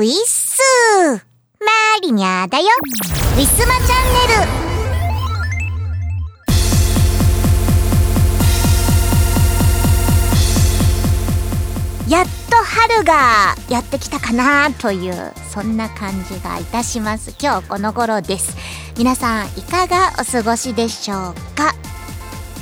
ウィッスマリニャだよ。ウィスマチャンネル。やっと春がやってきたかなというそんな感じがいたします。今日この頃です。皆さんいかがお過ごしでしょうか？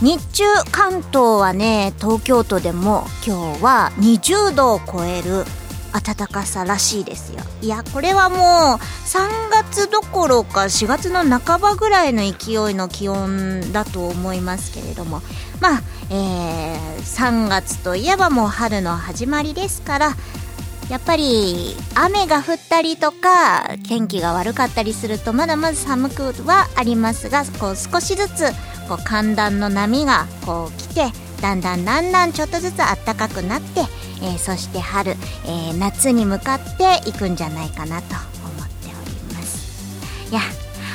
日中関東はね東京都でも今日は20度を超える暖かさらしいですよ。いやこれはもう3月どころか4月の半ばぐらいの勢いの気温だと思いますけれども。まあ、えー、3月といえばもう春の始まりですからやっぱり雨が降ったりとか天気が悪かったりするとまだまだ寒くはありますがこう少しずつこう寒暖の波がこう来てだんだんだんだんちょっとずつ暖かくなってえー、そして春、えー、夏に向かっていくんじゃないかなと思っております。いや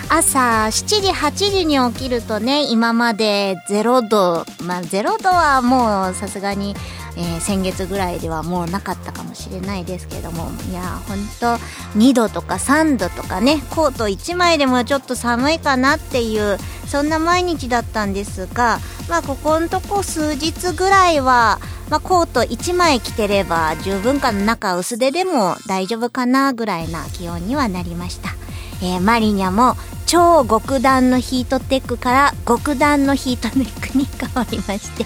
朝7時8時に起きるとね今まで0度まあ0度はもうさすがに、えー、先月ぐらいではもうなかったかもしれないですけどもいやほんと2度とか3度とかねコート1枚でもちょっと寒いかなっていうそんな毎日だったんですがまあここのとこ数日ぐらいはまあ、コート1枚着てれば十分かな中薄手でも大丈夫かなぐらいな気温にはなりました。えー、マリニャも超極暖のヒートテックから極暖のヒートテックに変わりまして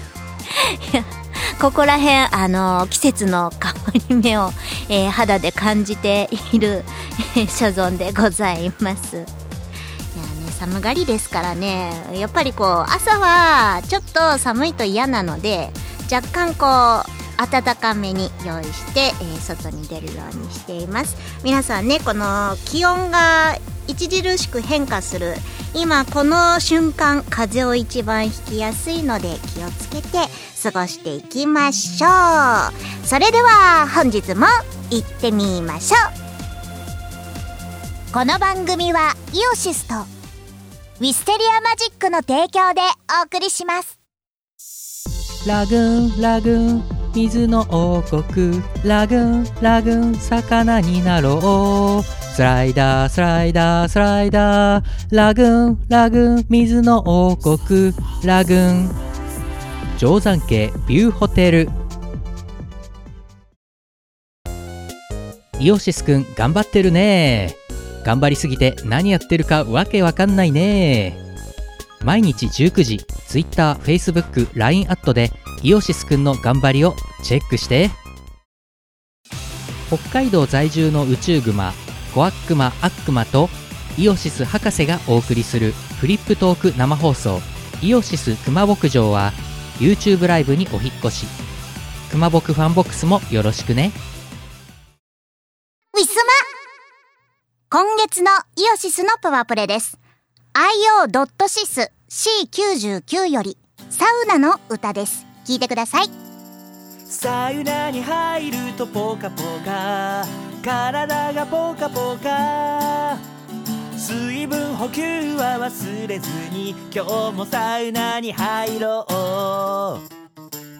ここら辺あのー、季節の変わり目を、えー、肌で感じている、え所存でございます。いやね、寒がりですからねやっぱりこう朝はちょっと寒いと嫌なので若干こう暖かめに用意して、えー、外に出るようにしています皆さんねこの気温が著しく変化する。今この瞬間風邪を一番ひきやすいので気をつけて過ごしていきましょう。それでは本日も行ってみましょう。この番組はイオシスとウィステリアマジックの提供でお送りします。ラグーンラグーン。水の王国ラグーンラグーン魚になろう。スライダースライダースライダーラグーンラグーン水の王国ラグーン。定山家ビューホテル。イオシスくん頑張ってるね。頑張りすぎて何やってるかわけわかんないね。毎日19時 Twitter、Facebook、LINE アットでイオシスくんの頑張りをチェックして。北海道在住の宇宙グマコアックマアックマとイオシス博士がお送りするフリップトーク生放送イオシス熊牧場は YouTube ライブにお引越し。熊牧ファンボックスもよろしくね。ウィスマ。今月のイオシスのパワープレイです。io.sis C99 よりサウナの歌です。聞いてください。サウナに入るとポカポカ。体がポカポカ。水分補給は忘れずに。今日もサウナに入ろ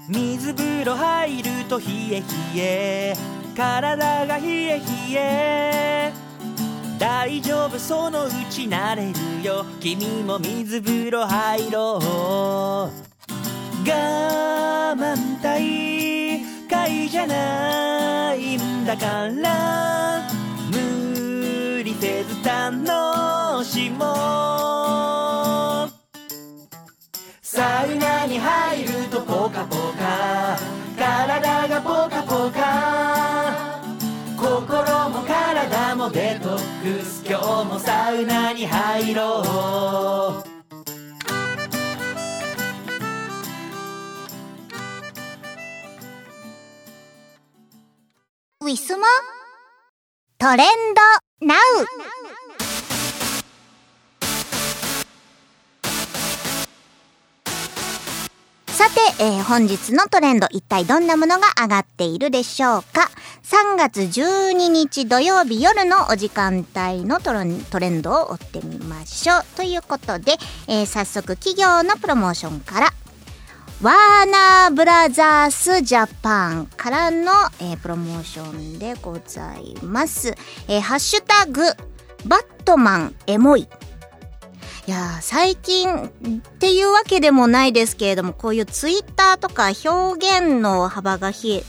う。水風呂入ると冷え冷え。体が冷え冷え。大丈夫そのうちなれるよ。君も水風呂入ろう。我慢大会じゃないんだから無理せず楽しもう。サウナに入るとポカポカ。体がポカポカ。心も体もデトックス今日もサウナに入ろう。ウィスマトレンドナウさて、えー、本日のトレンド、一体どんなものが上がっているでしょうか ?3 月12日土曜日夜のお時間帯のトレンドを追ってみましょう。ということで、えー、早速企業のプロモーションから、ワーナーブラザースジャパンからの、えープロモーションでございます。えーハッシュタグ、バットマンエモい。いやー最近っていうわけでもないですけれども、こういうツイッターとか表現の幅がひ、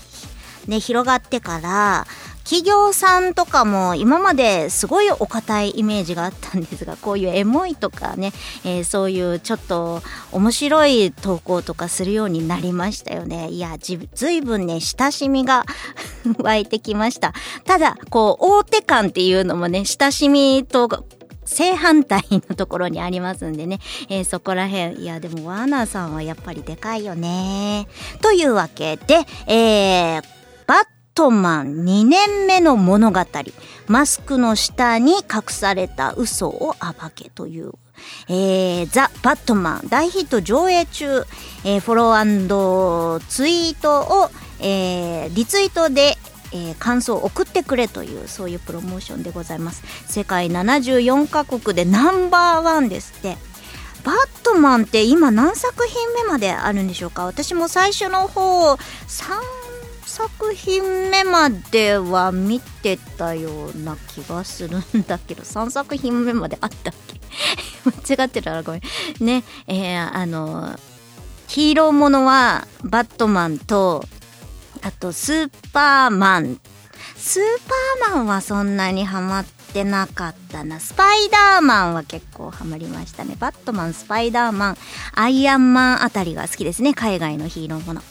ね、広がってから、企業さんとかも今まですごいお堅いイメージがあったんですがこういうエモいとかね、えーそういうちょっと面白い投稿とかするようになりましたよね。いやずいぶんね親しみが 湧いてきました。ただこう大手感っていうのもね親しみと正反対のところにありますんでね、えーそこら辺。いやでもワーナーさんはやっぱりでかいよね。というわけで、えーバットマン2年目の物語。マスクの下に隠された嘘を暴けという。えーザ・バットマン大ヒット上映中、えーフォローツイートを、えーリツイートで、えー感想を送ってくれというそういうプロモーションでございます。世界74カ国でナンバーワンですって。バットマンって今何作品目まであるんでしょうか？私も最初の方3作品目までは見てたような気がするんだけど3作品目まであったっけ？間違ってたらごめん。ねえーあのヒーローものはバットマンとあとスーパーマン。スーパーマンはそんなにハマってなかったな。スパイダーマンは結構ハマりましたね。バットマンスパイダーマンアイアンマンあたりが好きですね。海外のヒーローもの。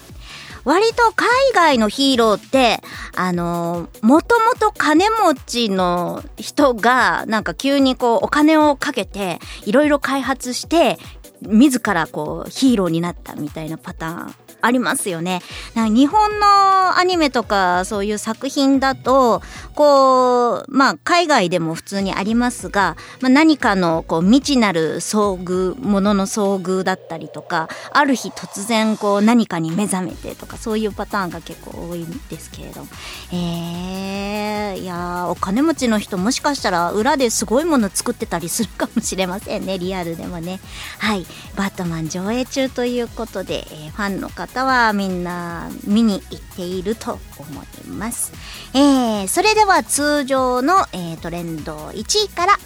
割と海外のヒーローってあのもともと金持ちの人がなんか急にこうお金をかけていろいろ開発して自らこうヒーローになったみたいなパターン。ありますよね。な日本のアニメとかそういう作品だとこうまあ海外でも普通にありますが、まあ、何かのこう未知なる遭遇ものの遭遇だったりとかある日突然こう何かに目覚めてとかそういうパターンが結構多いんですけれどえー、いやお金持ちの人もしかしたら裏ですごいもの作ってたりするかもしれませんね。リアルでもね。はい。バットマン上映中ということで、えーファンの方方はみんな見に行っていると思います、えーそれでは通常の、えートレンド1位から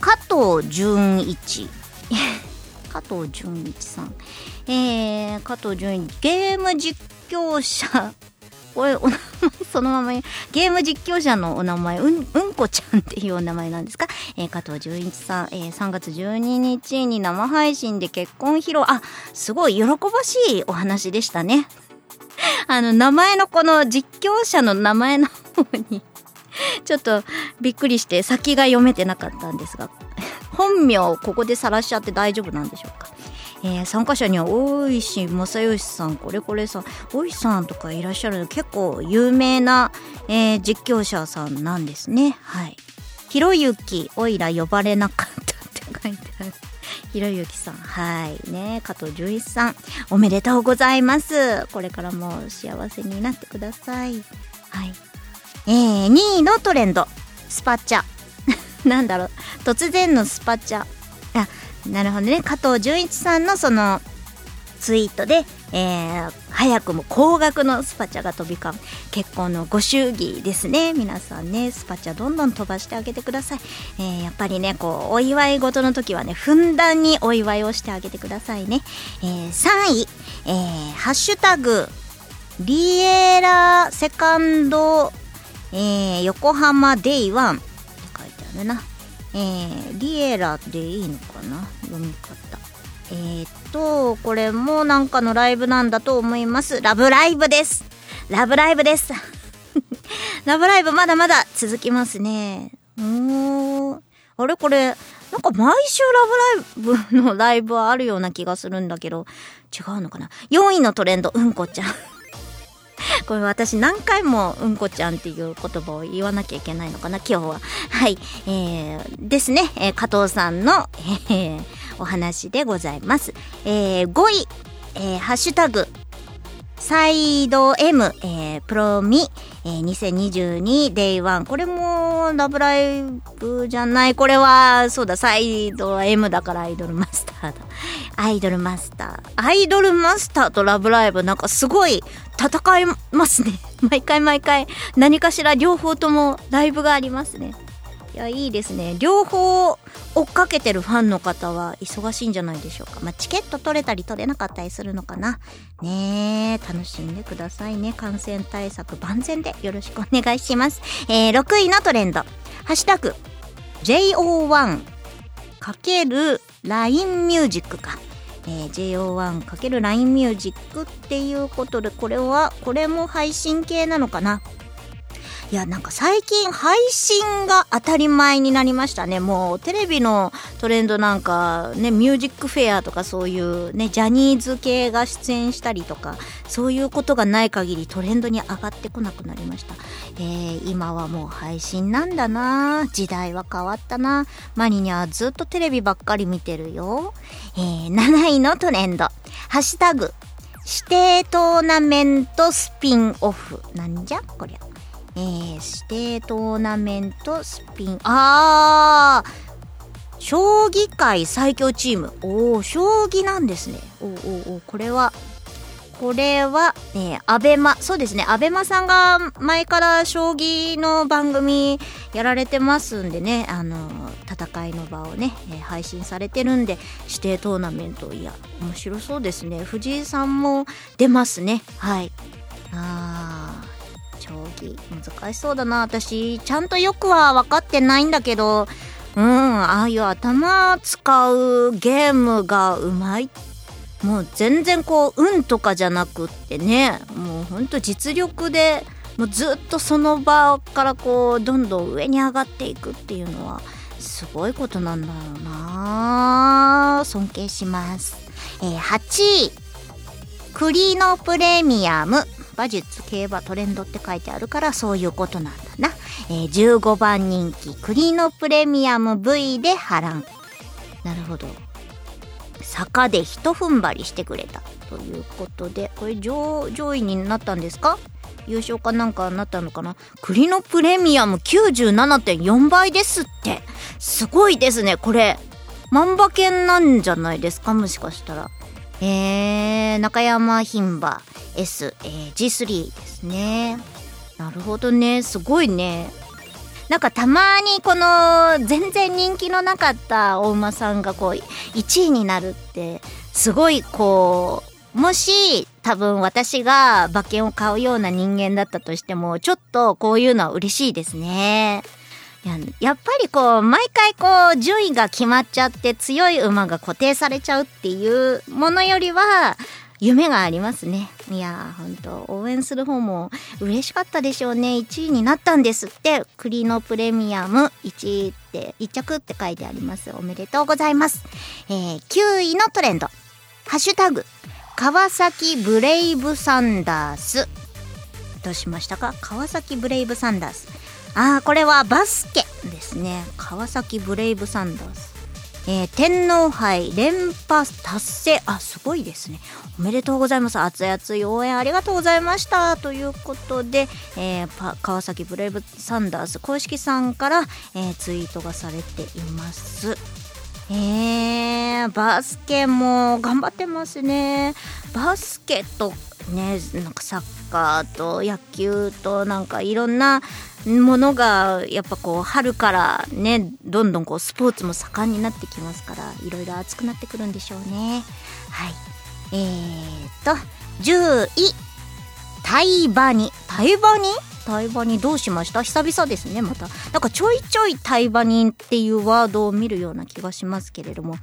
加藤純一。加藤純一さん。えー、加藤純一。ゲーム実況者。これお名前そのままゲーム実況者のお名前うんうんこちゃんっていうお名前なんですか、えー加藤純一さん、えー3月12日に生配信で結婚披露。あすごい喜ばしいお話でしたね。あの名前のこの実況者の名前の方に ちょっとびっくりして先が読めてなかったんですが 本名をここで晒しちゃって大丈夫なんでしょうか？えー参加者には大石正義さんこれこれさん大石さんとかいらっしゃる結構有名な、えー実況者さんなんですね。はい。ひろゆきおいら呼ばれなかったって書いてある。ひろゆきさん。はいね。加藤純一さん。おめでとうございます。これからも幸せになってください。はい。えー、2位のトレンド。スパチャ。なんだろう。突然のスパチャ。あなるほどね。加藤純一さんのそのツイートで、えー早くも高額のスパチャが飛び交う。結婚のご祝儀ですね。皆さんねスパチャどんどん飛ばしてあげてください、えーやっぱりねこうお祝い事の時はねふんだんにお祝いをしてあげてくださいね、えー3位、えーハッシュタグリエラセカンド、え横浜 Day One。って書いてあるな。えーリエラでいいのかな？読み方。えー、っとこれもなんかのライブなんだと思います。ラブライブです。ラブライブです。ラブライブまだまだ続きますね。うー。んあれ？これなんか毎週ラブライブのライブはあるような気がするんだけど違うのかな？4位のトレンドうんこちゃん。これ私何回もうんこちゃんっていう言葉を言わなきゃいけないのかな今日は。はい。えー、ですね、えー加藤さんの、えーお話でございます、えー5位、えーハッシュタグサイド M、えー、プロミ、えー、2022 Day One。これもラブライブじゃない。これは、そうだ、サイド M だからアイドルマスターだ。アイドルマスター。アイドルマスターとラブライブ、なんかすごい戦いますね。毎回毎回何かしら両方ともライブがありますね。いや、いいですね。両方追っかけてるファンの方は忙しいんじゃないでしょうか。まあ、チケット取れたり取れなかったりするのかな。ねえ、楽しんでくださいね。感染対策万全でよろしくお願いします。えー、6位のトレンド。ハッシュタグ、JO1 かける LINE ミュージックか。えー、JO1 かける LINE ミュージックっていうことで、これは、これも配信系なのかないや、なんか最近配信が当たり前になりましたね。もうテレビのトレンドなんかね、ミュージックフェアとかそういうね、ジャニーズ系が出演したりとか、そういうことがない限りトレンドに上がってこなくなりました。えー、今はもう配信なんだな時代は変わったなマニにはずっとテレビばっかり見てるよ。えー、7位のトレンド。ハッシュタグ。指定トーナメントスピンオフ。なんじゃこりゃ。えー、指定トーナメントスピン、あー、将棋界最強チーム。おー、将棋なんですね。おーおおこれは、これは、えー、アベマ、そうですね、アベマさんが前から将棋の番組やられてますんでね、あの、戦いの場をね、え、配信されてるんで、指定トーナメント、いや、面白そうですね。藤井さんも出ますね。はい。あー。将棋。難しそうだな。私ちゃんとよくは分かってないんだけど。うんああいう頭使うゲームがうまい。もう全然こう運とかじゃなくってね。もうほんと実力でもうずっとその場からこうどんどん上に上がっていくっていうのはすごいことなんだろうな。尊敬します、えー、8位。クリノプレミアム。馬術競馬トレンドって書いてあるからそういうことなんだな、えー、15番人気クリノプレミアム V で波乱。なるほど。坂でひと踏ん張りしてくれたということでこれ上上位になったんですか？優勝かなんかなったのかな？クリノプレミアム97.4倍ですって。すごいですね。これ万馬券なんじゃないですか？もしかしたら。えー、中山牝馬 S、えー、G3 ですね。なるほどね。すごいね。なんかたまにこの全然人気のなかったお馬さんがこう1位になるってすごいこうもし多分私が馬券を買うような人間だったとしてもちょっとこういうのは嬉しいですね。やっぱりこう毎回こう順位が決まっちゃって強い馬が固定されちゃうっていうものよりは夢がありますね。いやー、ほんと、応援する方も嬉しかったでしょうね。1位になったんですって。栗のプレミアム1位って、1着って書いてあります。おめでとうございます。えー、9位のトレンド。ハッシュタグ、川崎ブレイブサンダース。どうしましたか？川崎ブレイブサンダース。あー、これはバスケですね。川崎ブレイブサンダース。えー、天皇杯連覇達成。あ、すごいですね。おめでとうございます。熱い熱い応援ありがとうございました。ということで、えー、川崎ブレイブサンダース公式さんから、えー、ツイートがされています。えー、バスケも頑張ってますね。バスケとね、なんかサッカーと野球となんかいろんなものがやっぱこう春からねどんどんこうスポーツも盛んになってきますからいろいろ熱くなってくるんでしょうね。はい。えーと10位タイバニタイバニ？タイバニどうしました？久々ですねまた。なんかちょいちょいタイバニっていうワードを見るような気がしますけれども。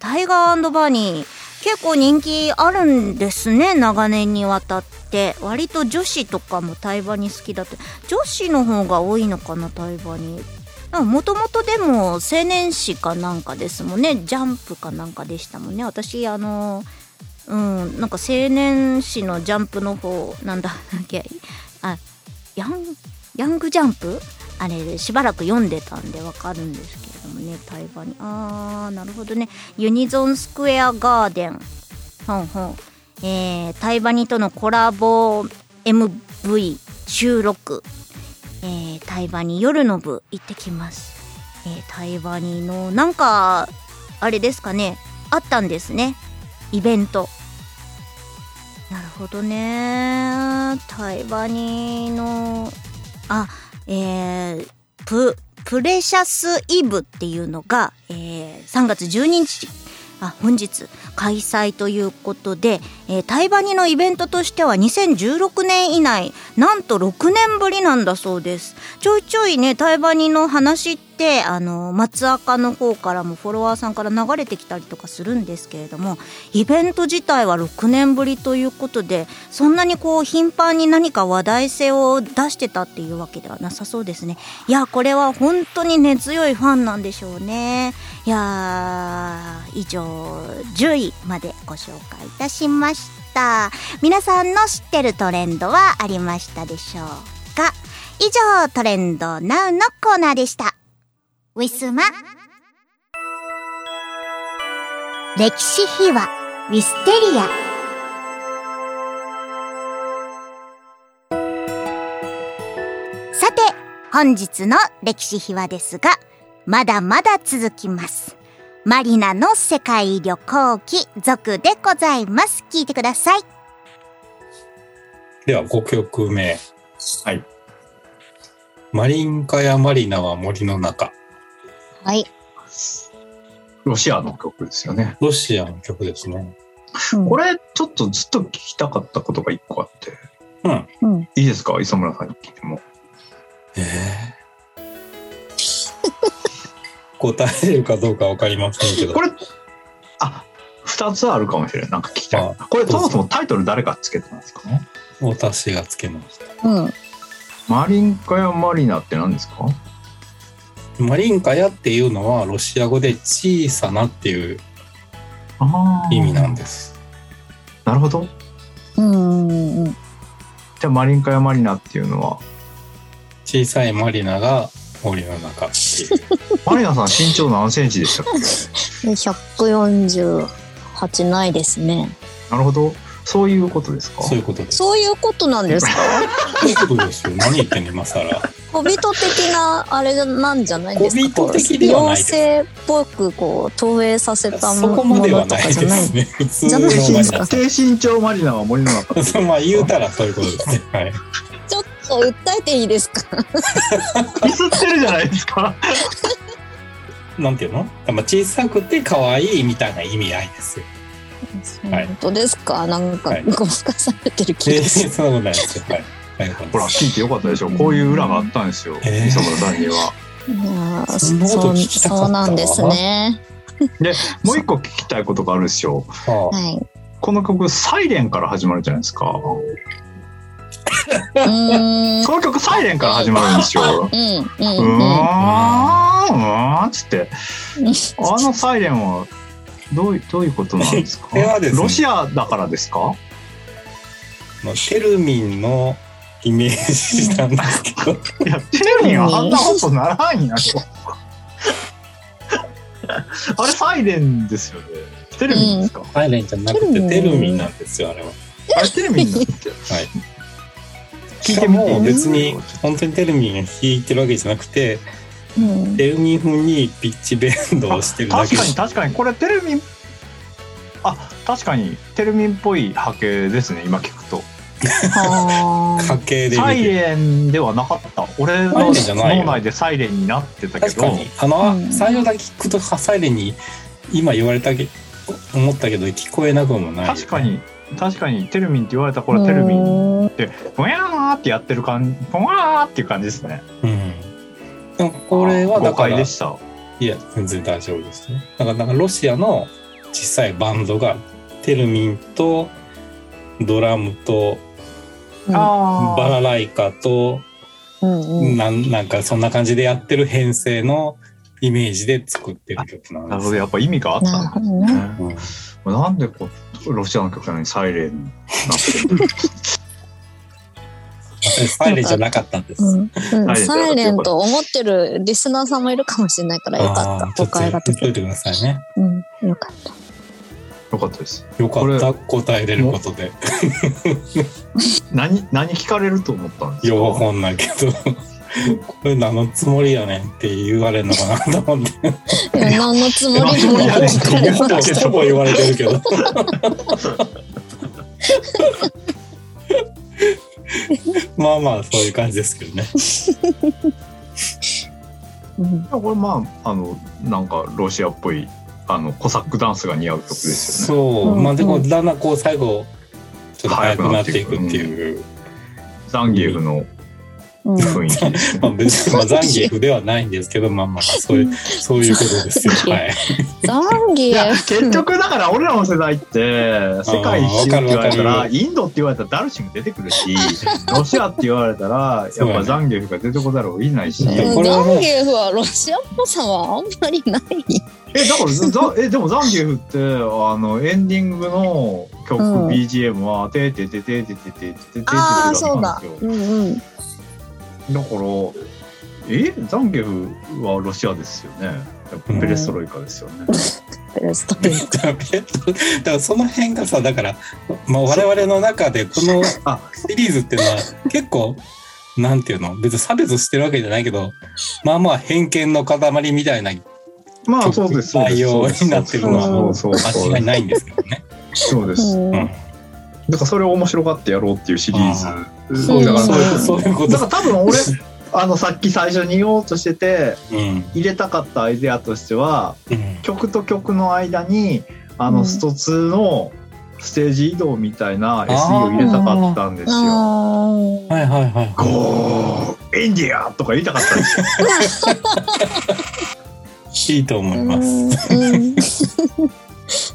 タイガーバーニー結構人気あるんですね長年にわたって。割と女子とかもタイバニ好きだって女子の方が多いのかなタイバニもともとでも青年誌かなんかですもんね。ジャンプかなんかでしたもんね。私あのうんなんか青年誌のジャンプの方なんだっけ？あヤンヤングジャンプ？あれしばらく読んでたんでわかるんですけれどもね対話に。あーなるほどね。ユニゾンスクエアガーデン。ほんほん。えー、タイバニとのコラボ MV 収録、えー、タイバニ夜の部行ってきます。えー、タイバニのなんかあれですかね。あったんですね。イベント。なるほどね。タイバニーのあえー、ププレシャスイブっていうのが、えー、3月12日あ本日。開催ということで、えー、タイバニのイベントとしては2016年以内なんと6年ぶりなんだそうです。ちょいちょいねタイバニの話ってあの松赤の方からもフォロワーさんから流れてきたりとかするんですけれどもイベント自体は6年ぶりということでそんなにこう頻繁に何か話題性を出してたっていうわけではなさそうですね。いやこれは本当に根強いファンなんでしょうね。いや以上10位。までご紹介いたしました。皆さんの知ってるトレンドはありましたでしょうか？以上トレンドナウのコーナーでした。ウィスマ。歴史秘話。ウィステリア。さて本日の歴史秘話ですがまだまだ続きます。マリナの世界旅行記続でございます聞いてくださいでは5曲目。はい。マリンカやマリナは森の中。はい、ロシアの曲ですよね。ロシアの曲ですね。これ、ちょっとずっと聞きたかったことが一個あって。うん。うん、いいですか？磯村さんに聞いても。ええ答えれるかどうかわかりませんけど。これ、あ、二つあるかもしれない。なんか聞きたい。あこれ、そもそもタイトル誰がつけたんですかね？私がつけました。うん、マリンカやマリナって何ですか？マリンカヤっていうのはロシア語で小さなっていうあ意味なんです。なるほど。うん、うん、じゃあ、マリンカやマリナっていうのは、小さいマリナが森の中っていう。マリナさん身長何センチでした？っけ148ないですね。なるほど。そういうことですか？そういうことです。そういうことなんですか？そういうことですよ。何言ってんねん、今更。小人的なあれなんじゃないですか？小人的ではないです妖精っぽくこう投影させたそもこまではのとないでかじゃないすね。普通じゃの低身長マリナは森の中。まあ言うたらそういうことですね。はい。訴えていいですか？ミスってるじゃないですか。なんていうの？まあ小さくて可愛いみたいな意味合いです本当ですか？なんかはいごまかされてる気えがする。そんなことないですよ。はい。はいほら、聞いてよかったでしょ。こういう裏があったんですよ。えー磯村さんには。いやーそうそうなんですね。で、もう一個聞きたいことがあるんですよ。はあはい。この曲、サイレンから始まるじゃないですか。うーん。この曲、サイレンから始まるんですよ。うん。うん。うーん、つって。あのサイレンは、どういどういうことなん。ですかねロシアだからですかのテルミンのイメージなん。ですけど、いや、テレビはあん。なことならん。やろ。あれサイレンですよね。テレビですか、サイレンじゃなくてテルミンなん。ですよ、あれは。あれテレビなん。ですよ。はい。聞いても別に本当にテルミンが弾いてるわけじゃなくて、うん。テルミン風にピッチベンドをしてるだけ。確かに 確かに。これテレビあ確かに。テレミンっぽい波形ですね今聞くと。はー家系でサイレンではなかった。俺のサイレンじゃないよ。脳内でサイレンになってたけど。確かに。あの、うん。最初だけ聞くとサイレンに今言われたけ思ったけど聞こえなくもない、確かに確かにテルミンって言われたらこれテルミンってぼやーってやってる感じぼわーっていう感じですね。うん。でもこれはだ誤から解でした。いや全然大丈夫ですね。だからなんかロシアの小さいバンドがテルミンとドラムとあバラライカとうんうんなんかそんな感じでやってる編成のイメージで作ってる曲なんです。なるほど。やっぱ意味があったん。ですね。なん。でこうロシアの曲なのにサイレンになってるサイレンじゃなかったんです、うん。うん。サイレンと思ってるリスナーさんもいるかもしれないからよかった。ちょっと誤解が解け言っといてくださいね。うん、よかった。よかったです。よかった。答えれることで。何何聞かれると思ったんですか？いやわかんないけどこれ何のつもりやねんって言われるのかなと思って。何のつもりでも何のつもりやねんってほぼ言われてるけどまあまあそういう感じですけどね。うん。これまああのなんかロシアっぽいあのコサックダンスが似合う曲ですよね。そう、うんまあでもだんだんこう最後ちょっと速くなっていくっていう、ザンギエフのうん雰囲気ですね。まあ別にまあザンギエフではないんですけどまあまあそういうそういうことですよ。はい。ザンギエフ結局だから俺らの世代って世界一周って言われたらるインドって言われたらダルシム出てくるし ロシアって言われたらやっぱザンギエフが出てこざるを得ないし、ねザンギエフはロシアっぽさはあんまりない。だからザえでもザンギエフってあのエンディングの曲、うん。BGM は「ててててててててててて」ああ、だそうだったんです。よ。うんうん。だからえ？ザンギエフはロシアですよね。ペレストロイカですよね、ペレストロイカ。だからその辺がさだから、まあ、我々の中でこの あ。シリーズっていうのは結構なんていうの？別に差別してるわけじゃないけどまあまあ偏見の塊みたいなまあそうですそうです。内容になってるのは間違いないんですけどね。そうです、うん。うんだからそれを面白がってやろうっていうシリーズ。あそうだからそういうそういうこと。だから多分俺 あのさっき最初に言おうとしててうん。入れたかったアイデアとしてはうん。曲と曲の間にあうん。のスト2のステージ移動みたいな SE を入れたかったんですよ。あはいはいはい。ゴーインディアとか言いたかったんですよ。いいと思います。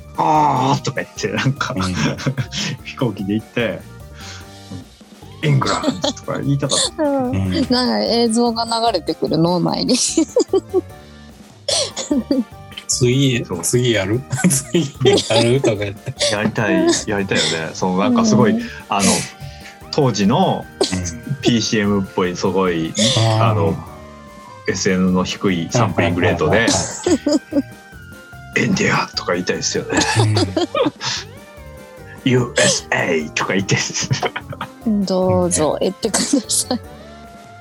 うんあーとか言ってなんかうん。飛行機で行って「イングランド」とか言いたかった。うん。うん。なんか映像が流れてくる脳内に。次次やる？次やる？とか言って。やりたいやりたいよね。そのなんかすごい、うん。あの当時の PCM っぽいすごいあの SN の低いサンプリングレートで「エンディア」とか言いたいですよね「USA」とか言ってどうぞ言ってくださ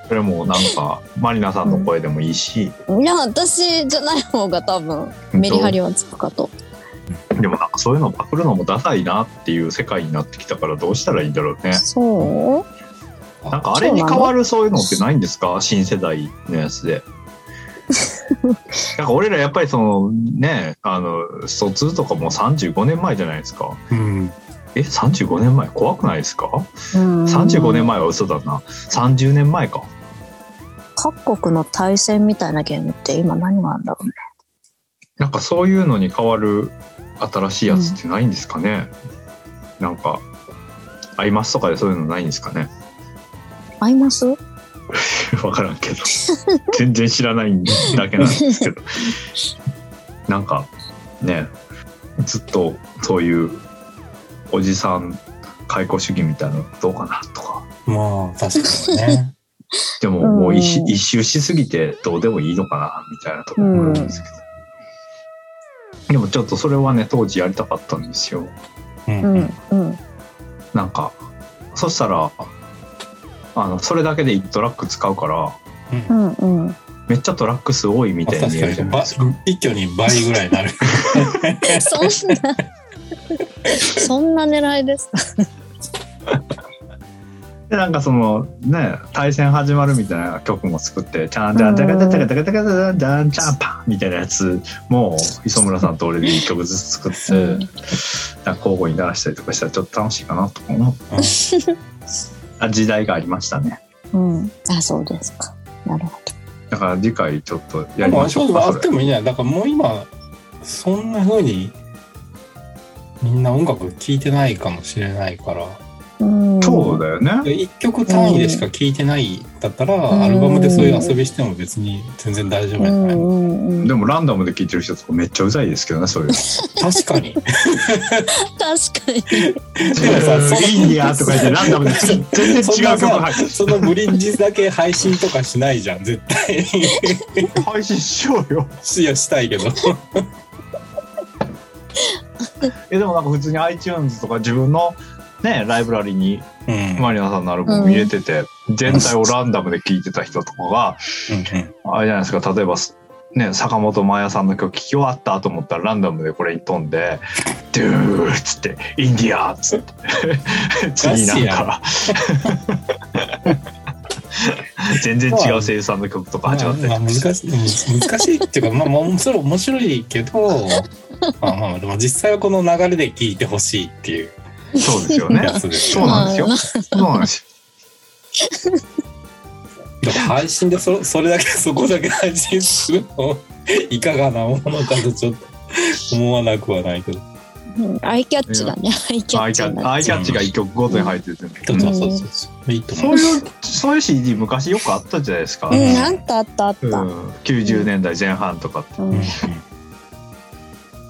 それもなんかマリナさんの声でもいいし、い。いや、私じゃない方が多分メリハリはつくかと。でもなんかそういうのパクるのもダサいなっていう世界になってきたからどうしたらいいんだろうね。そう？なんかあれに変わるそういうのってないんですか？新世代のやつで なんか俺らやっぱりそのねあのスト2とかも35年前じゃないですか。うん。え35年前？怖くないですか？うん。35年前は嘘だな。30年前か。各国の対戦みたいなゲームって今何があるんだろうね。なんかそういうのに変わる新しいやつってないんですかね、なんかアイマスとかでそういうのないんですかね？合います わからんけど。全然知らないだけなんですけど。なんかねずっとそういうおじさん解雇主義みたいなのどうかなとか。まあ確かにね。でももう一一周しすぎてどうでもいいのかなみたいなところもあるんですけど、でもちょっとそれはね当時やりたかったんですよ。うん。う。んうん。なんかそしたらあのそれだけで1トラック使うからうんうん。めっちゃトラック数多いみたいに見えるじ確かにばゃないですか。一挙に倍ぐらいになる。そんな、そんな狙いですか？でなんかそのね対戦始まるみたいな曲も作って「チャンチャンチャカチャカチャカチャカチャカチャンチャンパン」みたいなやつも磯村さんと俺で1曲ずつ作って、うん交互に鳴らしたりとかしたらちょっと楽しいかなと思ううんあ時代がありましたねうん。あ、そうですか。なるほだから次回ちょっとやりましょうかそれってもいいんじゃないだからもう今そんな風にみんな音楽聴いてないかもしれないから。そうだよね。一曲単位でしか聴いてないだったら、ん。アルバムでそういう遊びしても別に全然大丈夫うじゃない、んうんうん。でもランダムで聴いてる人とかめっちゃうざいですけどねそういうの確かに。確かに。でもさそのいいんやとか言ってランダムで全然違う曲入さそのブリッジだけ配信とかしないじゃん絶対って配信しようよ。いやしたいけど。えでもなんか普通に iTunes とか自分のねライブラリにうん。マリナさんのアルバム入れてて、全体をランダムで聴いてた人とかがうんあれじゃないですか例えばね坂本真綾さんの曲聴き終わったと思ったらランダムでこれに飛んで「ドゥー」っつって「インディア」っつって 次なんか 全然違う声優さんの曲とか始まってまあ、難しいうん難しいっていうかまあまあそれ面白いけどまあまあでも実際はこの流れで聞いてほしいっていうそうですよね。やつですよそうなんですよ。そうなんですよ。だから配信でそそれだけそこだけ配信するのいかがなものかとちょっと思わなくはないけど。うん。アイキャッチだね。アイキャッチアイキャッチが一曲ごとに入ってて、そうそうそう。そういいと思そうういうそういう CD 昔よくあったじゃないですか、うん、あったあったあった。うん、90年代前半とかって。うん、うんうん、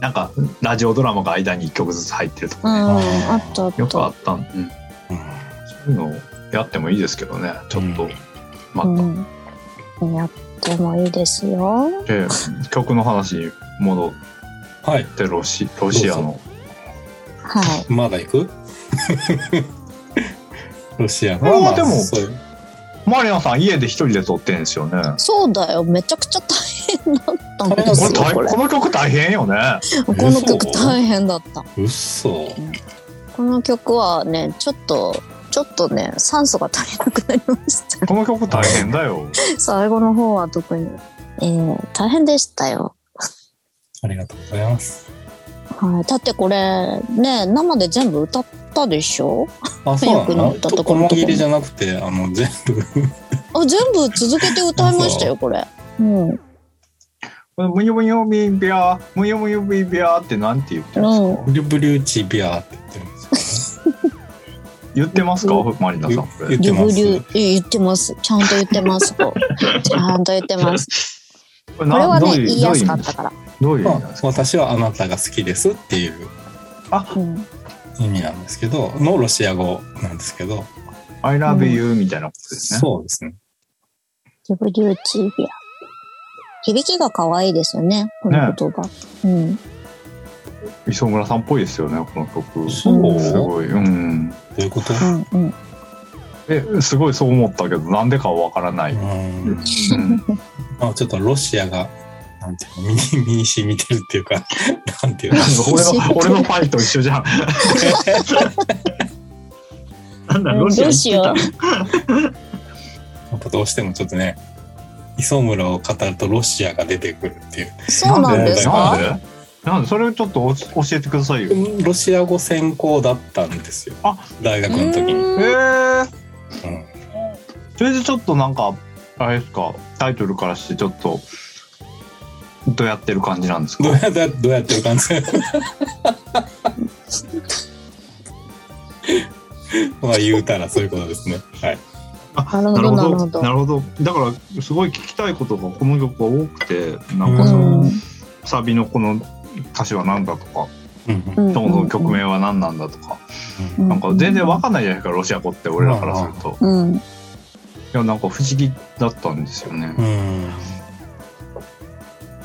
なんかラジオドラマが間に1曲ずつ入ってるとかね、あったあっ。よくあった。うん。そういうのやってもいいですけどね。ちょっと、うん。また、うん、やってもいいですよ。で曲の話に戻っはい。てロシロシアの。はい。まだ行く？ロシアこれはでもそういうマリナさん家で一人で撮ってんですよねそうだよ。めちゃくちゃ大変だったんでこすよ。これ。この曲大変よねこの曲大変だった。うっそこの曲はね、ちょっと、ちょっとね、酸素が足りなくなりました。この曲大変だよ最後の方は特に。えー、大変でしたよ。ありがとうございますはい。だってこれ、ね、生で全部歌ったでしょ？あ そうなの？ったとこ切れじゃなくてあの全部あ、全部続けて歌いましたよ、これ。うん。むよむよビビャーむよむよビビャーってなんて言ってるんですか、うん。ブリュブリューチビって言ってるんです 言ってますか？マリナさん言ってますリブリュえ言ってます。ちゃんと言ってます。ちゃんと言ってます。ここれはね、言いやすかったから。どういう意まあ味なんですか？私はあなたが好きですっていううん。意味なんですけどのロシア語なんですけど I love you みたいなことですね。そうですねリブリューチビア。響きが可愛いですよね、この言葉。うん。磯村さんっぽいですよね、この曲。そう？すごい。うん。どういうこと？うんうん。え、すごいそう思ったけど、なんでかはわからない。ううんん まあちょっとロシアがなんていうの身に身に染みてるっていうかなんていうの 俺の、俺のファイと一緒じゃん。なんだ、ロシアどうしよう。行ってやっぱどうしてもちょっとね磯村を語るとロシアが出てくるっていう。そうなんですた。か？なんで？なんで？それをちょっとお教えてくださいよ。えロシア語専攻だったんですよ。あ大学の時に、うん。ー、うん。それでちょっとなんか、あれですか、タイトルからしてちょっと、どうやってる感じなんですか？どうやってどうやってる感じ？まあ言うたらそういうことですね。はい。あなるほどなるほど。なるほど。だから、すごい聞きたいことがこの曲が多くて、なんかうその、ん。サビのこの歌詞は何だとか、うんうん。どの曲名は何なんだとか、うんなんか全然わかんないじゃないですか、ロシア語って俺らからすると。うん。いや、なんか不思議だったんですよね。うん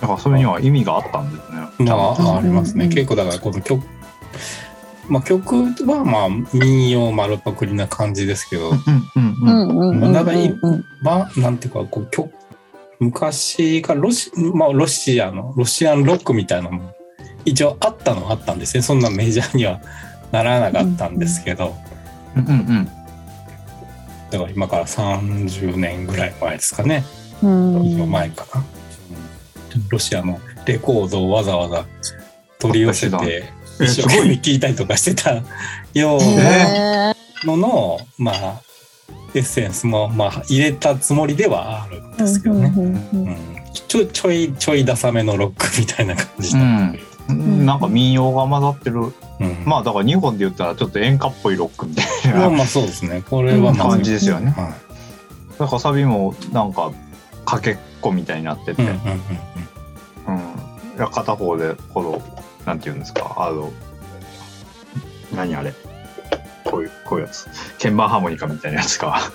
だからそれには意味があったんですね。まあ、ありますね。うん結構だからこの曲、まあ曲はまあ民謡丸パクリな感じですけど、うんうんううん。んうんうんうんなんかいいうんまあなんていうかこう曲、昔からロシ,、まあ、ロシアの、ロシアンロックみたいなのも一応あったのはあったんですね。そんなメジャーにはならなかったんですけど、うんうんだから今から30年ぐらい前ですかね。うん以上前かな。ロシアのレコードをわざわざ取り寄せて、え一生懸命聞いたりとかしてたようなのの、まあ、エッセンスも、まあ、入れたつもりではあるんですけどね。うんちょちょいちょいダサめのロックみたいな感じの。うん。なんか民謡が混ざってる。うんまあだから日本で言ったらちょっと演歌っぽいロックみたいなまあまあそうですね。これはまあ、感じですよね。はだからサビもなんかかけっこみたいになってい。て、うんううん片方でこのなんていうんですかあの何あれこういうこういうやつ鍵盤ハーモニカみたいなやつか。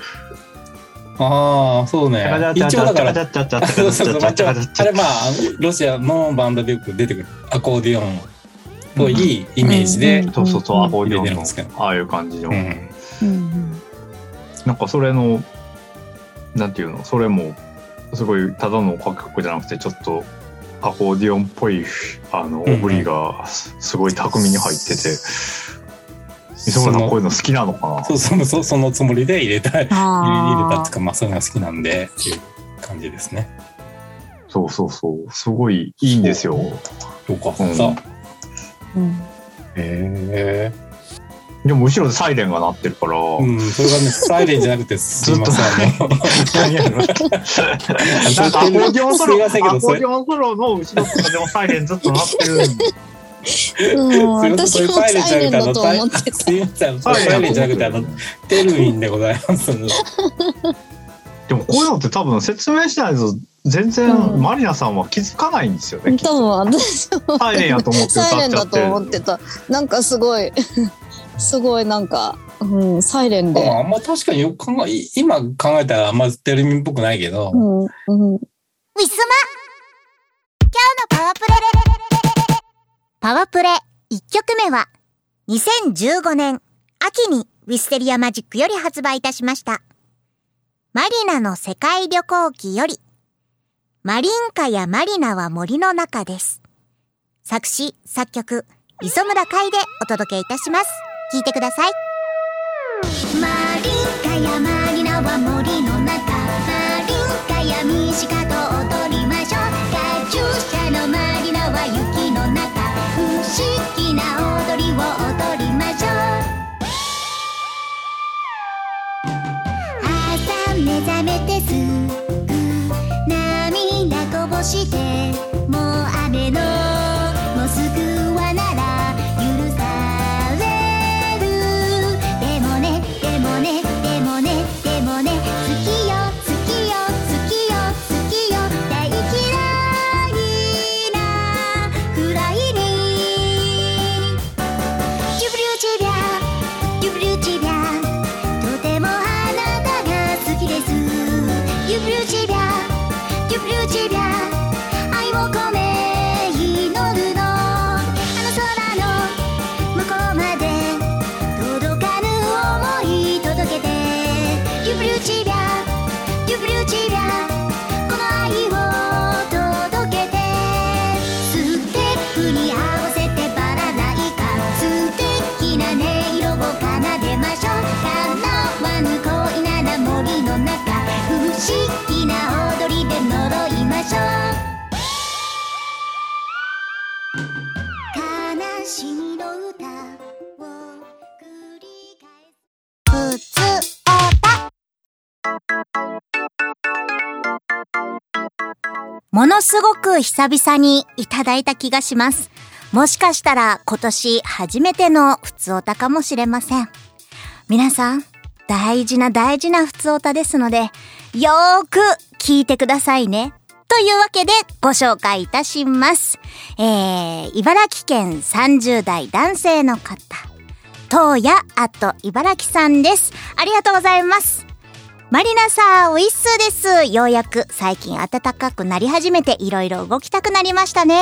ああ、そうね。一応だから、あれまあ、ロシアのバンドでよく出てくるアコーディオンぽいイメージで、そうそうそう、アコーディオンのるんですけどああいう感じの、なんかそれのなんていうのそれもすごいただの楽曲じゃなくてちょっとアコーディオンっぽいあのオブリがすごい巧みに入ってて磯村さんこういうの好きなのかな？そうそうそうそのつもりで入れた入れ入れたっていうあかまあそういうのが好きなんでっていう感じですね。そうそうそうすごいいいんですよ。よかった。うんへえ。でも後ろでサイレンが鳴ってるから、うん、それがね、サイレンじゃなくて、すいません。あの何やろなんかアコーディオンソロ、アコーディオンソロの後ろとかでもサイレンずっと鳴ってる。うん、私もサイレンだと思ってた。すいません、それサイレンじゃなくて、あの、テルミンでございます。でもこういうのって多分説明しないと全然うんマリナさんは気づかないんですよね。きっ多分私もとサイレンやと思って歌っちサイレンだとゃって。思ってた。なんかすごい、すごいなんか、うん、サイレンで。ああんま確かによく考え、今考えたらあんまテルミンっぽくないけど、うん、うん。ウィスマ今日のパワープレパワープレ1曲目は2015年秋にウィステリアマジックより発売いたしました。マリナの世界旅行記よりマリンカやマリナは森の中です。作詞、作曲、磯村海でお届けいたします。聞いてください。マリカ山すごく久々にいただいた気がします。もしかしたら今年初めてのふつおたかもしれません。皆さん、大事な大事なふつおたですので、よーく聞いてくださいね。というわけでご紹介いたします。えー、茨城県30代男性の方。東野あと茨城さんです。ありがとうございます。マリナさん、ウィッスーです。ようやく最近暖かくなり始めていろいろ動きたくなりましたね。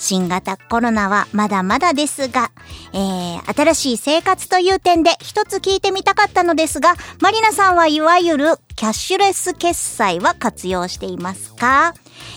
新型コロナはまだまだですが、えー、新しい生活という点で一つ聞いてみたかったのですが、マリナさんはいわゆるキャッシュレス決済は活用していますか？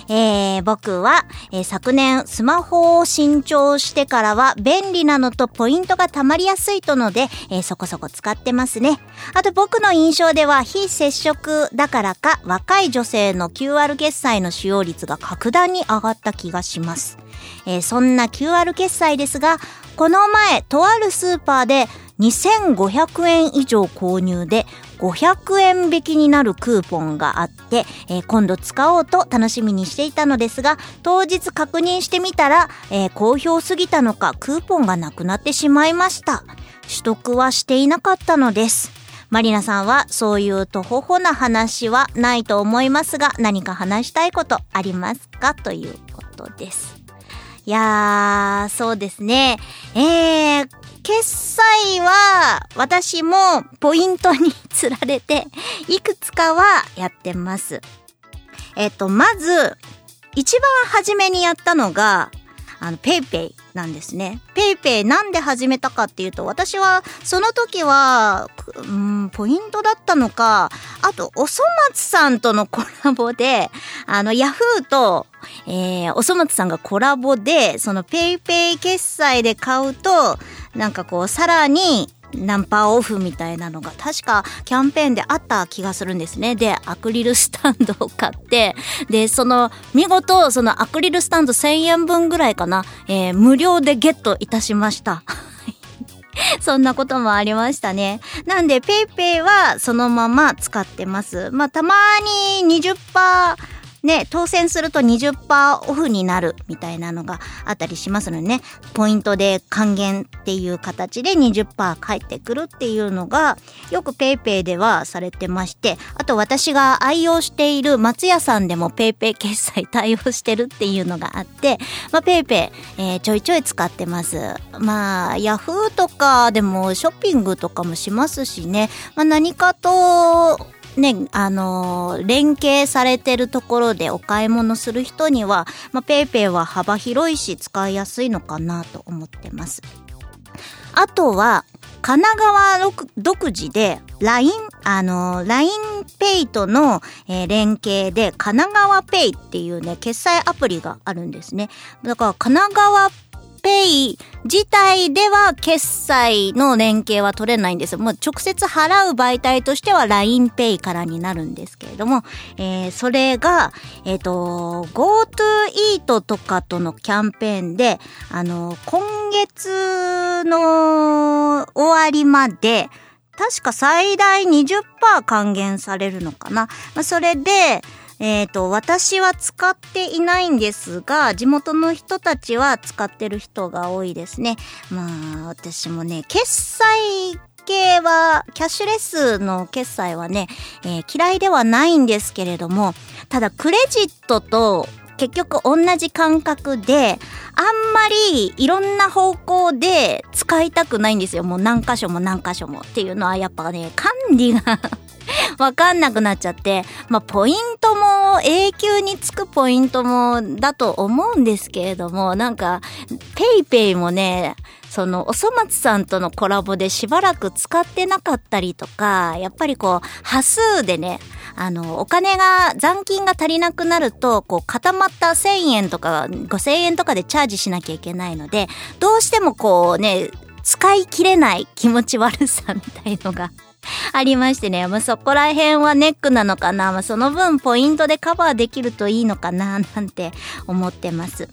えー、僕は、えー昨年スマホを新調してからは便利なのとポイントが貯まりやすいとので、えーそこそこ使ってますね。あと僕の印象では非接触だからか若い女性の QR 決済の使用率が格段に上がった気がします。えーそんな QR 決済ですが、この前、とあるスーパーで2500円以上購入で500円引きになるクーポンがあって、えー今度使おうと楽しみにしていたのですが、当日確認してみたら、えー好評すぎたのかクーポンがなくなってしまいました。取得はしていなかったのです。マリナさんはそういうとほほな話はないと思いますが、何か話したいことありますか？ということです。いやー、そうですね。えー、決済は私もポイントにつられていくつかはやってます。えっと、まず、一番初めにやったのが、あの、ペイペイなんですね。ペイペイなんで始めたかっていうと、私はその時は、うん、ポイントだったのか、あと、おそ松さんとのコラボで、あの、ヤフーと、えー、おそ松さんがコラボで、そのペイペイ決済で買うと、なんかこう、さらに、何パーオフみたいなのが確かキャンペーンであった気がするんですね。で、アクリルスタンドを買って、で、その、見事、そのアクリルスタンド1000円分ぐらいかな、えー無料でゲットいたしました。そんなこともありましたね。なんで、ペイペイはそのまま使ってます。まあ、たまに20%、ね、当選すると20%オフになるみたいなのがあったりしますのでね、ポイントで還元っていう形で20%返ってくるっていうのが、よくペイペイではされてまして、あと私が愛用している松屋さんでもペイペイ決済対応してるっていうのがあって、まあ、ペイペイ、えーちょいちょい使ってます。まあ、ヤフーとかでもショッピングとかもしますしね、まあ、何かと、ね、あのー連携されてるところでお買い物する人には、まあ、ペイペイは幅広いし使いやすいのかなと思ってます。あとは、神奈川独自で LINE、あの、LINEPay との、えー連携で神奈川 Pay っていうね、決済アプリがあるんですね。だから神奈川ペイ自体では決済の連携は取れないんです。もう直接払う媒体としては LINEPay からになるんですけれども、えーそれが、えっ、と、GoTo Eat とかとのキャンペーンで、あの、今月の終わりまで、確か最大20%還元されるのかな。まあ、それで、えっ、と、私は使っていないんですが、地元の人たちは使ってる人が多いですね。まあ、私もね、決済系は、キャッシュレスの決済はね、えー嫌いではないんですけれども、ただクレジットと結局同じ感覚で、あんまりいろんな方向で使いたくないんですよ。もう何箇所も何箇所もっていうのはやっぱね、管理が わかんなくなっちゃって、まあ、ポイントも永久につくポイントもだと思うんですけれども、なんか、ペイペイもね、その、おそ松さんとのコラボでしばらく使ってなかったりとか、やっぱりこう、端数でね、あの、お金が、残金が足りなくなると、こう、固まった1000円とか5000円とかでチャージしなきゃいけないので、どうしてもこうね、使い切れない気持ち悪さみたいのが ありましてね、まあ、そこら辺はネックなのかな、まあ、その分ポイントでカバーできるといいのかな、なんて思ってます。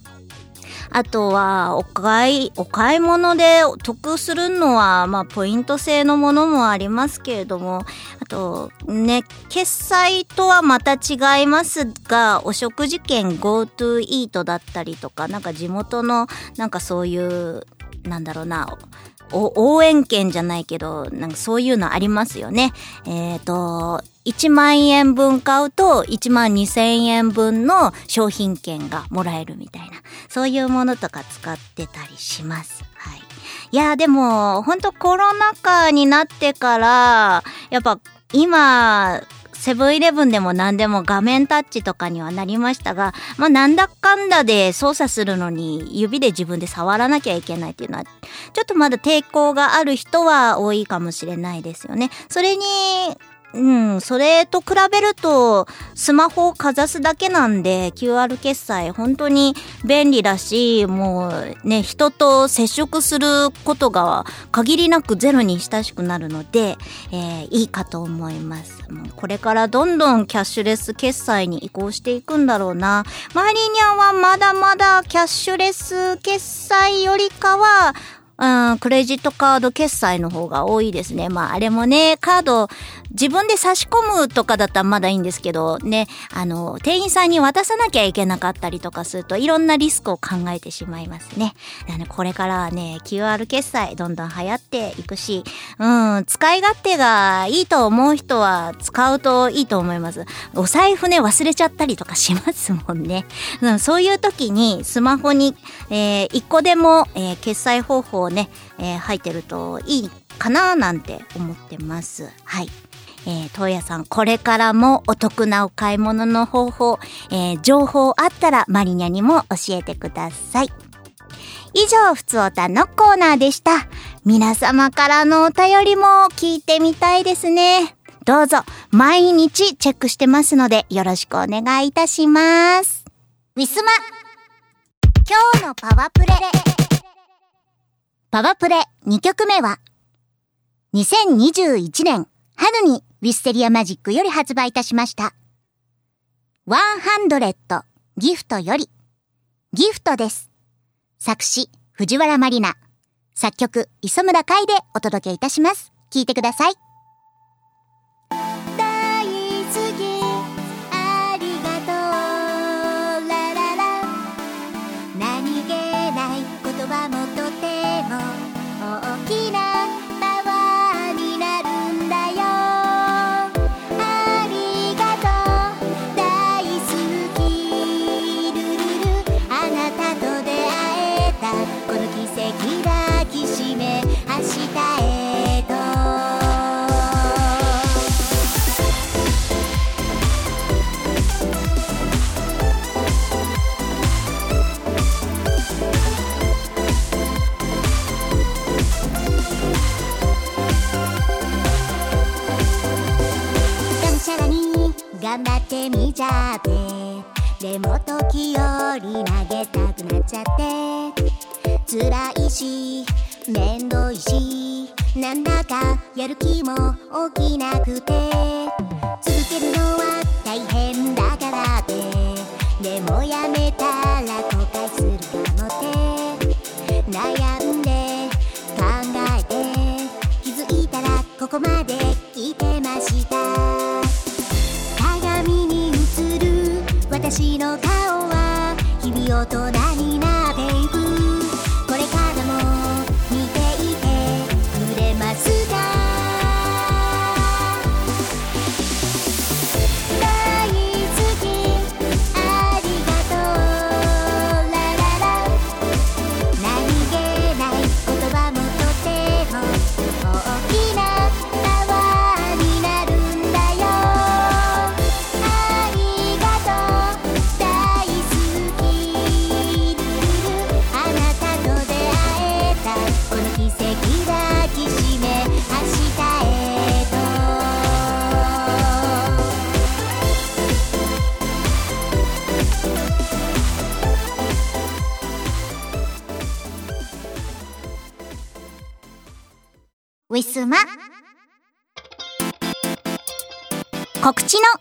あとは、お買い、お買い物で得するのは、まあ、ポイント制のものもありますけれども、あと、ね、決済とはまた違いますが、お食事券 GoTo Eat だったりとか、なんか地元の、なんかそういう、なんだろうな、応援券じゃないけど、なんかそういうのありますよね。えっ、と、1万円分買うと1万2千円分の商品券がもらえるみたいな、そういうものとか使ってたりします。はい。いや、でも、本当コロナ禍になってから、やっぱ今、セブンイレブンでも何でも画面タッチとかにはなりましたが、まあなんだかんだで操作するのに指で自分で触らなきゃいけないっていうのは、ちょっとまだ抵抗がある人は多いかもしれないですよね。それに、うん、それと比べると、スマホをかざすだけなんで、QR 決済本当に便利だし、もうね、人と接触することが限りなくゼロに親しくなるので、えーいいかと思います。もうこれからどんどんキャッシュレス決済に移行していくんだろうな。マリニャはまだまだキャッシュレス決済よりかは、うん、クレジットカード決済の方が多いですね。まあ、あれもね、カード自分で差し込むとかだったらまだいいんですけど、ね、あの、店員さんに渡さなきゃいけなかったりとかすると、いろんなリスクを考えてしまいますね。だねこれからはね、QR 決済どんどん流行っていくし、うん、使い勝手がいいと思う人は使うといいと思います。お財布ね、忘れちゃったりとかしますもんね。うん、そういう時にスマホに、えー一個でも、えー決済方法をね、えー入ってるといいかななんて思ってます。はい。えー、東野さん、これからもお得なお買い物の方法、えー情報あったらマリニャにも教えてください。以上、ふつおたのコーナーでした。皆様からのお便りも聞いてみたいですね。どうぞ、毎日チェックしてますので、よろしくお願いいたします。ウィスマ今日のパワープレパワプレ2曲目は、2021年春にウィステリアマジックより発売いたしました。100ギフトより、ギフトです。作詞、藤原まりな。作曲、磯村海でお届けいたします。聴いてください。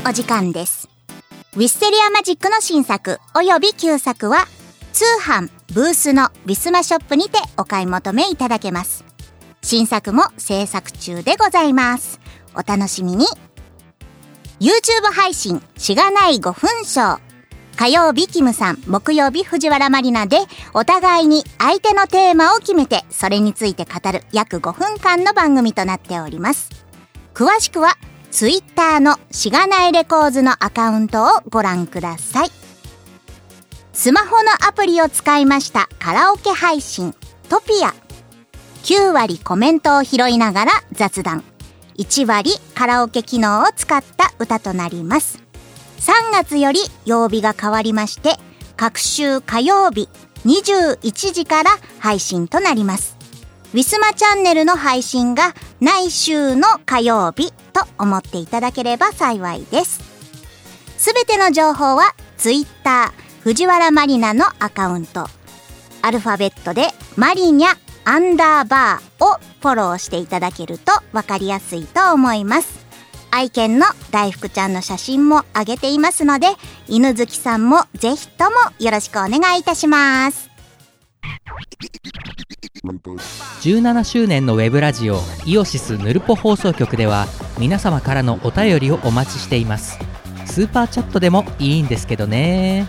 お時間です。ウィステリアマジックの新作及び旧作は通販ブースのウィスマショップにてお買い求めいただけます。新作も制作中でございます。お楽しみに。YouTube 配信しがない5分ショー。火曜日キムさん、木曜日藤原まりなで、お互いに相手のテーマを決めて、それについて語る約5分間の番組となっております。詳しくは、Twitter のしがないレコーズのアカウントをご覧ください。スマホのアプリを使いましたカラオケ配信、トピア。9割コメントを拾いながら雑談。1割カラオケ機能を使った歌となります。3月より曜日が変わりまして、各週火曜日21時から配信となります。ウィスマチャンネルの配信が来週の火曜日と思っていただければ幸いです。すべての情報は Twitter 藤原マリナのアカウント、アルファベットでマリニャアンダーバーをフォローしていただけるとわかりやすいと思います。愛犬の大福ちゃんの写真も上げていますので、犬好きさんもぜひともよろしくお願いいたします。17周年のウェブラジオイオシスヌルポ放送局では皆様からのお便りをお待ちしています。スーパーチャットでもいいんですけどね。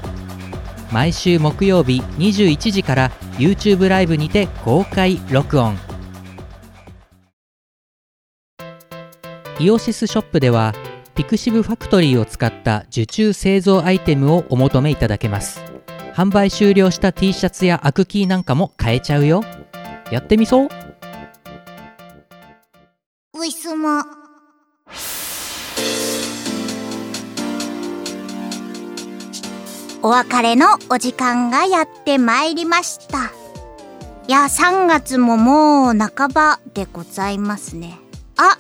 毎週木曜日21時から YouTube ライブにて公開録音。イオシスショップではピクシブファクトリーを使った受注製造アイテムをお求めいただけます。販売終了した T シャツやアクキーなんかも買えちゃうよやってみそうウィスマ。お別れのお時間がやってまいりました。いや、3月ももう半ばでございますね。あ、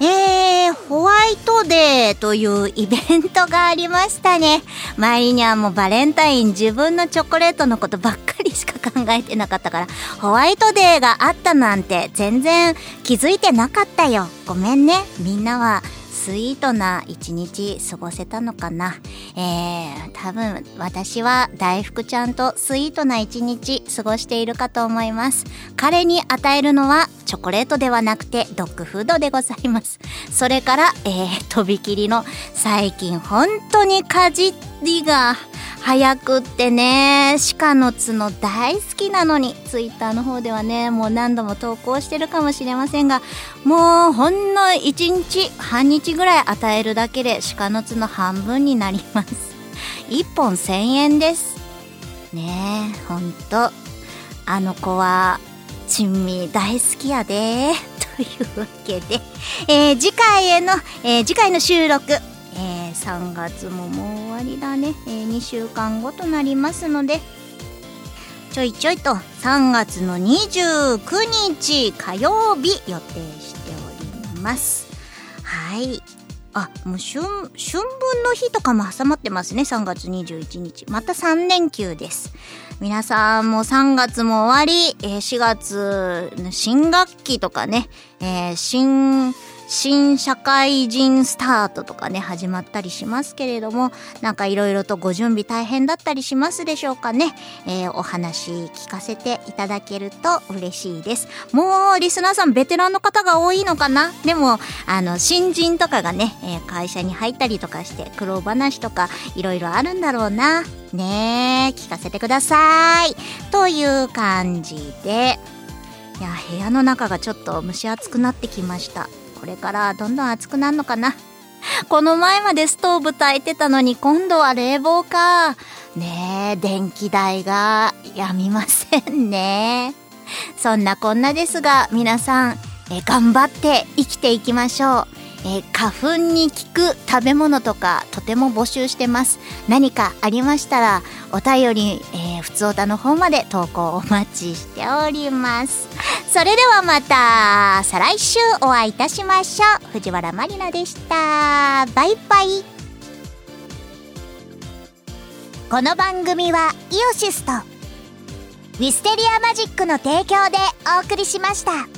えー、ホワイトデーというイベントがありましたね。前にはもうバレンタイン自分のチョコレートのことばっかりしか考えてなかったから、ホワイトデーがあったなんて全然気づいてなかったよ。ごめんね。みんなはスイートな一日過ごせたのかな？えー、多分私は大福ちゃんとスイートな一日過ごしているかと思います。彼に与えるのはチョコレートではなくてドッグフードでございます。それから、えー、とびきりの最近本当にかじりが早くってね。鹿の角大好きなのに。ツイッターの方ではねもう何度も投稿してるかもしれませんがもうほんの1日半日ぐらい与えるだけで鹿の角半分になります。1本1000円です。ねえほんと。あの子は珍味大好きやで。というわけで、えー次回への、えー次回の収録。えー3月ももう終わりだね、え2週間後となりますのでちょいちょいと3月の29日火曜日予定しております。はい。あもう春春分の日とかも挟まってますね。3月21日。また3連休です。皆さんも3月も終わり、えー4月新学期とかね、えー新新社会人スタートとかね始まったりしますけれどもなんかいろいろとご準備大変だったりしますでしょうかね、えーお話聞かせていただけると嬉しいです。もうリスナーさんベテランの方が多いのかな？でもあの新人とかがね、えー会社に入ったりとかして苦労話とかいろいろあるんだろうな。ねえ聞かせてください。という感じでいや部屋の中がちょっと蒸し暑くなってきました。これからどんどん暑くなるのかな。この前までストーブ焚いてたのに今度は冷房か。ねえ電気代がやみませんね。そんなこんなですが皆さんえ頑張って生きていきましょう。えー花粉に効く食べ物とかとても募集してます。何かありましたらお便り、えー、ふつおたの方まで投稿お待ちしております。それではまた再来週お会いいたしましょう。藤原まりなでした。バイバイ。この番組はイオシスとウィステリアマジックの提供でお送りしました。